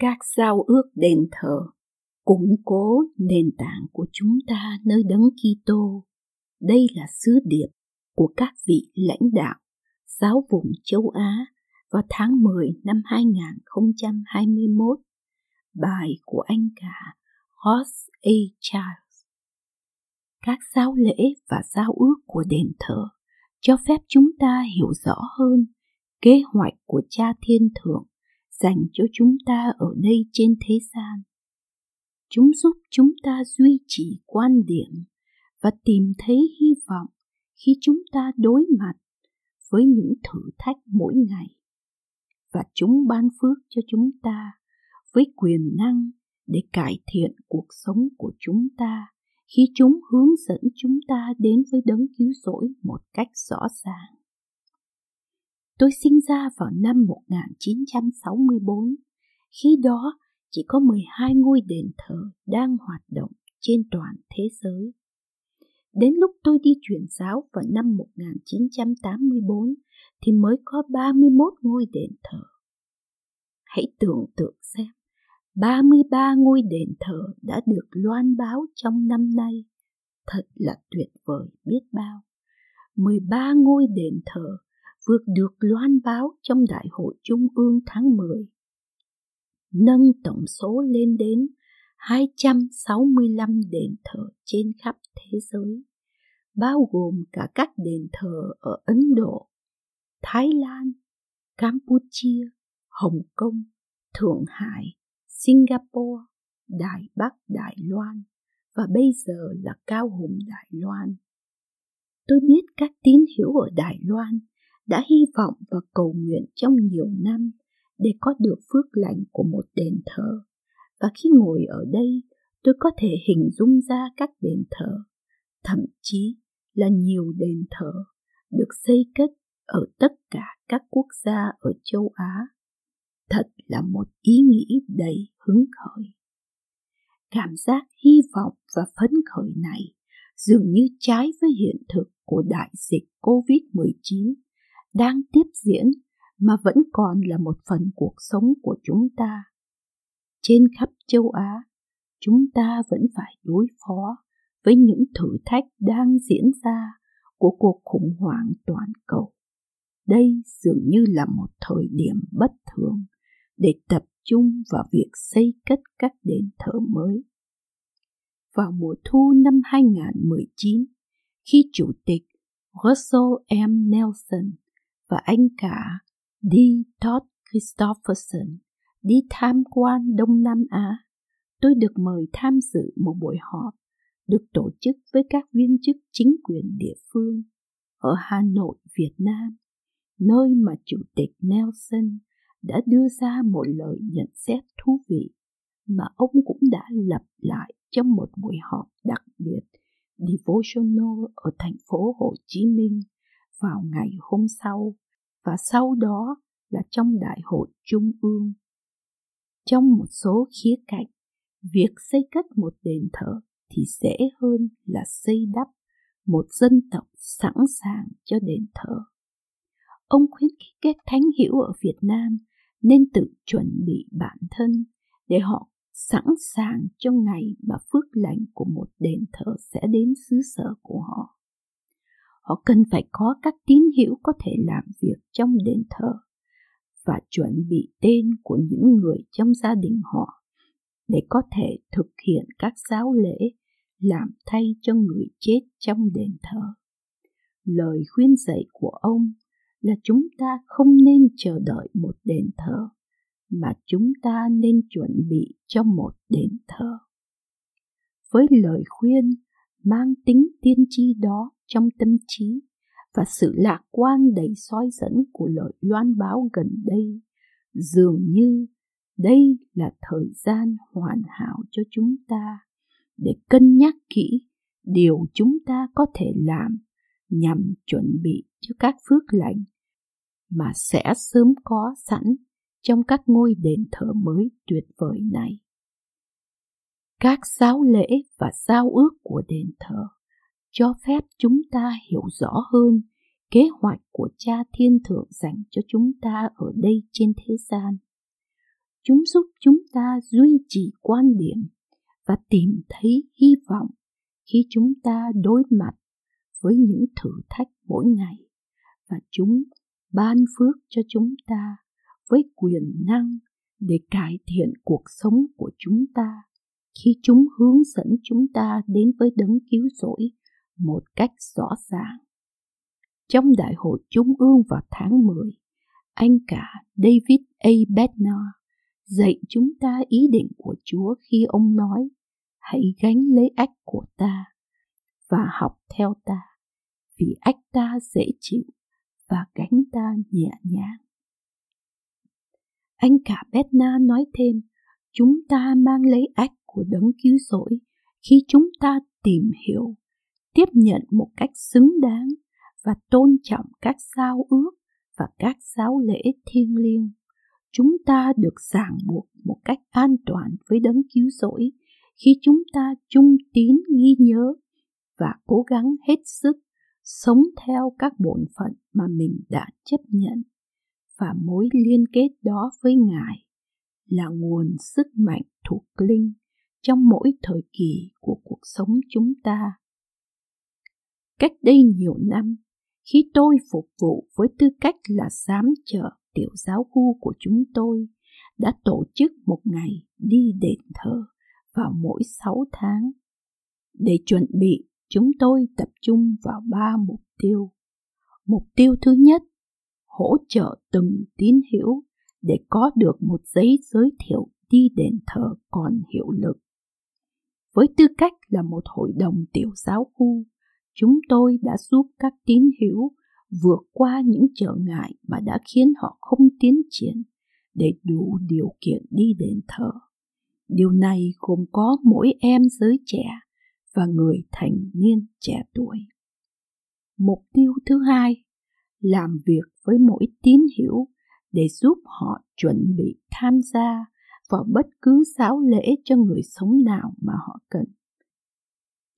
Các giao ước đền thờ, củng cố nền tảng của chúng ta nơi đấng Kitô. Đây là sứ điệp của các vị lãnh đạo, giáo vùng châu Á vào tháng 10 năm 2021. Bài của anh cả Ross A. Charles. Các giáo lễ và giao ước của đền thờ cho phép chúng ta hiểu rõ hơn kế hoạch của Cha Thiên Thượng dành cho chúng ta ở đây trên thế gian. Chúng giúp chúng ta duy trì quan điểm và tìm thấy hy vọng khi chúng ta đối mặt với những thử thách mỗi ngày. Và chúng ban phước cho chúng ta với quyền năng để cải thiện cuộc sống của chúng ta khi chúng hướng dẫn chúng ta đến với đấng cứu rỗi một cách rõ ràng. Tôi sinh ra vào năm 1964, khi đó chỉ có 12 ngôi đền thờ đang hoạt động trên toàn thế giới. Đến lúc tôi đi truyền giáo vào năm 1984 thì mới có 31 ngôi đền thờ. Hãy tưởng tượng xem, 33 ngôi đền thờ đã được loan báo trong năm nay. Thật là tuyệt vời biết bao. 13 ngôi đền thờ vượt được loan báo trong Đại hội Trung ương tháng 10, nâng tổng số lên đến 265 đền thờ trên khắp thế giới, bao gồm cả các đền thờ ở Ấn Độ, Thái Lan, Campuchia, Hồng Kông, Thượng Hải, Singapore, Đài Bắc Đài Loan và bây giờ là Cao Hùng Đài Loan. Tôi biết các tín hữu ở Đài Loan đã hy vọng và cầu nguyện trong nhiều năm để có được phước lành của một đền thờ. Và khi ngồi ở đây, tôi có thể hình dung ra các đền thờ, thậm chí là nhiều đền thờ được xây cất ở tất cả các quốc gia ở châu Á. Thật là một ý nghĩ đầy hứng khởi. Cảm giác hy vọng và phấn khởi này dường như trái với hiện thực của đại dịch COVID-19 đang tiếp diễn mà vẫn còn là một phần cuộc sống của chúng ta. Trên khắp châu Á, chúng ta vẫn phải đối phó với những thử thách đang diễn ra của cuộc khủng hoảng toàn cầu. Đây dường như là một thời điểm bất thường để tập trung vào việc xây cất các đền thờ mới. Vào mùa thu năm 2019, khi Chủ tịch Russell M. Nelson và anh cả đi Todd Christopherson đi tham quan Đông Nam Á. Tôi được mời tham dự một buổi họp được tổ chức với các viên chức chính quyền địa phương ở Hà Nội, Việt Nam, nơi mà Chủ tịch Nelson đã đưa ra một lời nhận xét thú vị mà ông cũng đã lặp lại trong một buổi họp đặc biệt devotional ở thành phố Hồ Chí Minh vào ngày hôm sau và sau đó là trong đại hội trung ương. Trong một số khía cạnh, việc xây cất một đền thờ thì dễ hơn là xây đắp một dân tộc sẵn sàng cho đền thờ. Ông khuyến khích các thánh hiểu ở Việt Nam nên tự chuẩn bị bản thân để họ sẵn sàng cho ngày mà phước lành của một đền thờ sẽ đến xứ sở của họ họ cần phải có các tín hữu có thể làm việc trong đền thờ và chuẩn bị tên của những người trong gia đình họ để có thể thực hiện các giáo lễ làm thay cho người chết trong đền thờ. Lời khuyên dạy của ông là chúng ta không nên chờ đợi một đền thờ, mà chúng ta nên chuẩn bị cho một đền thờ. Với lời khuyên mang tính tiên tri đó trong tâm trí và sự lạc quan đầy soi dẫn của lời loan báo gần đây dường như đây là thời gian hoàn hảo cho chúng ta để cân nhắc kỹ điều chúng ta có thể làm nhằm chuẩn bị cho các phước lành mà sẽ sớm có sẵn trong các ngôi đền thờ mới tuyệt vời này. Các giáo lễ và giao ước của đền thờ cho phép chúng ta hiểu rõ hơn kế hoạch của Cha Thiên Thượng dành cho chúng ta ở đây trên thế gian. Chúng giúp chúng ta duy trì quan điểm và tìm thấy hy vọng khi chúng ta đối mặt với những thử thách mỗi ngày và chúng ban phước cho chúng ta với quyền năng để cải thiện cuộc sống của chúng ta khi chúng hướng dẫn chúng ta đến với đấng cứu rỗi một cách rõ ràng. Trong đại hội trung ương vào tháng 10, anh cả David A. Bednar dạy chúng ta ý định của Chúa khi ông nói hãy gánh lấy ách của ta và học theo ta vì ách ta dễ chịu và gánh ta nhẹ nhàng. Anh cả Betna nói thêm, chúng ta mang lấy ách của đấng cứu rỗi khi chúng ta tìm hiểu, tiếp nhận một cách xứng đáng và tôn trọng các giao ước và các giáo lễ thiêng liêng. Chúng ta được ràng buộc một cách an toàn với đấng cứu rỗi khi chúng ta trung tín ghi nhớ và cố gắng hết sức sống theo các bổn phận mà mình đã chấp nhận và mối liên kết đó với ngài là nguồn sức mạnh thuộc linh trong mỗi thời kỳ của cuộc sống chúng ta cách đây nhiều năm khi tôi phục vụ với tư cách là giám trợ tiểu giáo khu của chúng tôi đã tổ chức một ngày đi đền thờ vào mỗi sáu tháng để chuẩn bị chúng tôi tập trung vào ba mục tiêu. Mục tiêu thứ nhất, hỗ trợ từng tín hữu để có được một giấy giới thiệu đi đền thờ còn hiệu lực. Với tư cách là một hội đồng tiểu giáo khu, chúng tôi đã giúp các tín hữu vượt qua những trở ngại mà đã khiến họ không tiến triển để đủ điều kiện đi đền thờ. Điều này gồm có mỗi em giới trẻ và người thành niên trẻ tuổi. Mục tiêu thứ hai, làm việc với mỗi tín hữu để giúp họ chuẩn bị tham gia vào bất cứ giáo lễ cho người sống nào mà họ cần.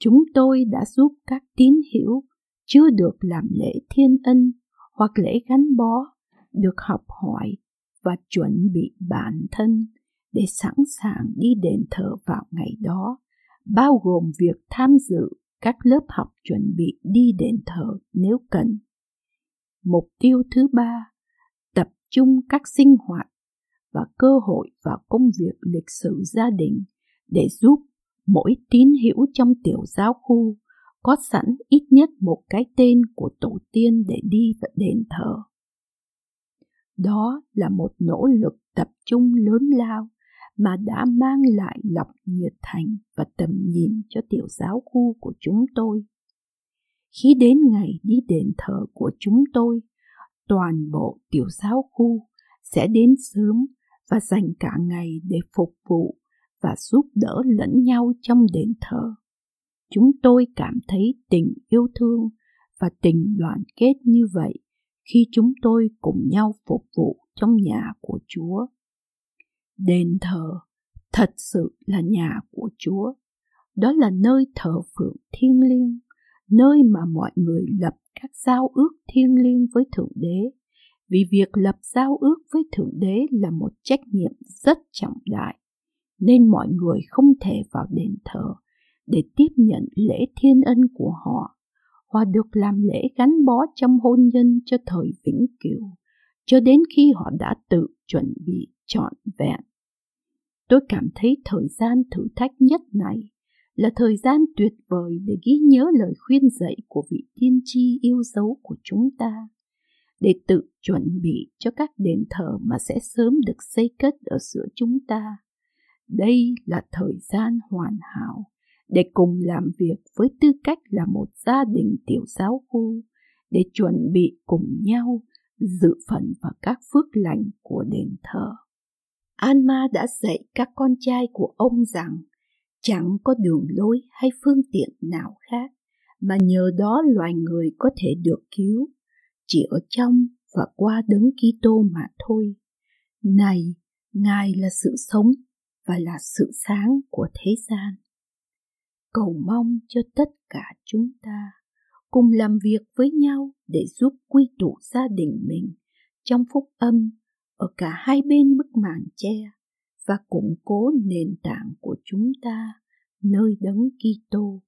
Chúng tôi đã giúp các tín hữu chưa được làm lễ thiên ân hoặc lễ gắn bó được học hỏi và chuẩn bị bản thân để sẵn sàng đi đền thờ vào ngày đó bao gồm việc tham dự các lớp học chuẩn bị đi đền thờ nếu cần. Mục tiêu thứ ba, tập trung các sinh hoạt và cơ hội vào công việc lịch sử gia đình để giúp mỗi tín hữu trong tiểu giáo khu có sẵn ít nhất một cái tên của tổ tiên để đi và đền thờ. Đó là một nỗ lực tập trung lớn lao mà đã mang lại lòng nhiệt thành và tầm nhìn cho tiểu giáo khu của chúng tôi. Khi đến ngày đi đền thờ của chúng tôi, toàn bộ tiểu giáo khu sẽ đến sớm và dành cả ngày để phục vụ và giúp đỡ lẫn nhau trong đền thờ. Chúng tôi cảm thấy tình yêu thương và tình đoàn kết như vậy khi chúng tôi cùng nhau phục vụ trong nhà của Chúa đền thờ thật sự là nhà của Chúa. Đó là nơi thờ phượng thiêng liêng, nơi mà mọi người lập các giao ước thiêng liêng với Thượng Đế. Vì việc lập giao ước với Thượng Đế là một trách nhiệm rất trọng đại, nên mọi người không thể vào đền thờ để tiếp nhận lễ thiên ân của họ Họ được làm lễ gắn bó trong hôn nhân cho thời vĩnh cửu cho đến khi họ đã tự chuẩn bị trọn vẹn Tôi cảm thấy thời gian thử thách nhất này là thời gian tuyệt vời để ghi nhớ lời khuyên dạy của vị tiên tri yêu dấu của chúng ta, để tự chuẩn bị cho các đền thờ mà sẽ sớm được xây cất ở giữa chúng ta. Đây là thời gian hoàn hảo để cùng làm việc với tư cách là một gia đình tiểu giáo khu, để chuẩn bị cùng nhau dự phần vào các phước lành của đền thờ. Alma đã dạy các con trai của ông rằng chẳng có đường lối hay phương tiện nào khác mà nhờ đó loài người có thể được cứu chỉ ở trong và qua đấng Kitô mà thôi. Này, Ngài là sự sống và là sự sáng của thế gian. Cầu mong cho tất cả chúng ta cùng làm việc với nhau để giúp quy tụ gia đình mình trong phúc âm ở cả hai bên bức màn che và củng cố nền tảng của chúng ta nơi đấng Kitô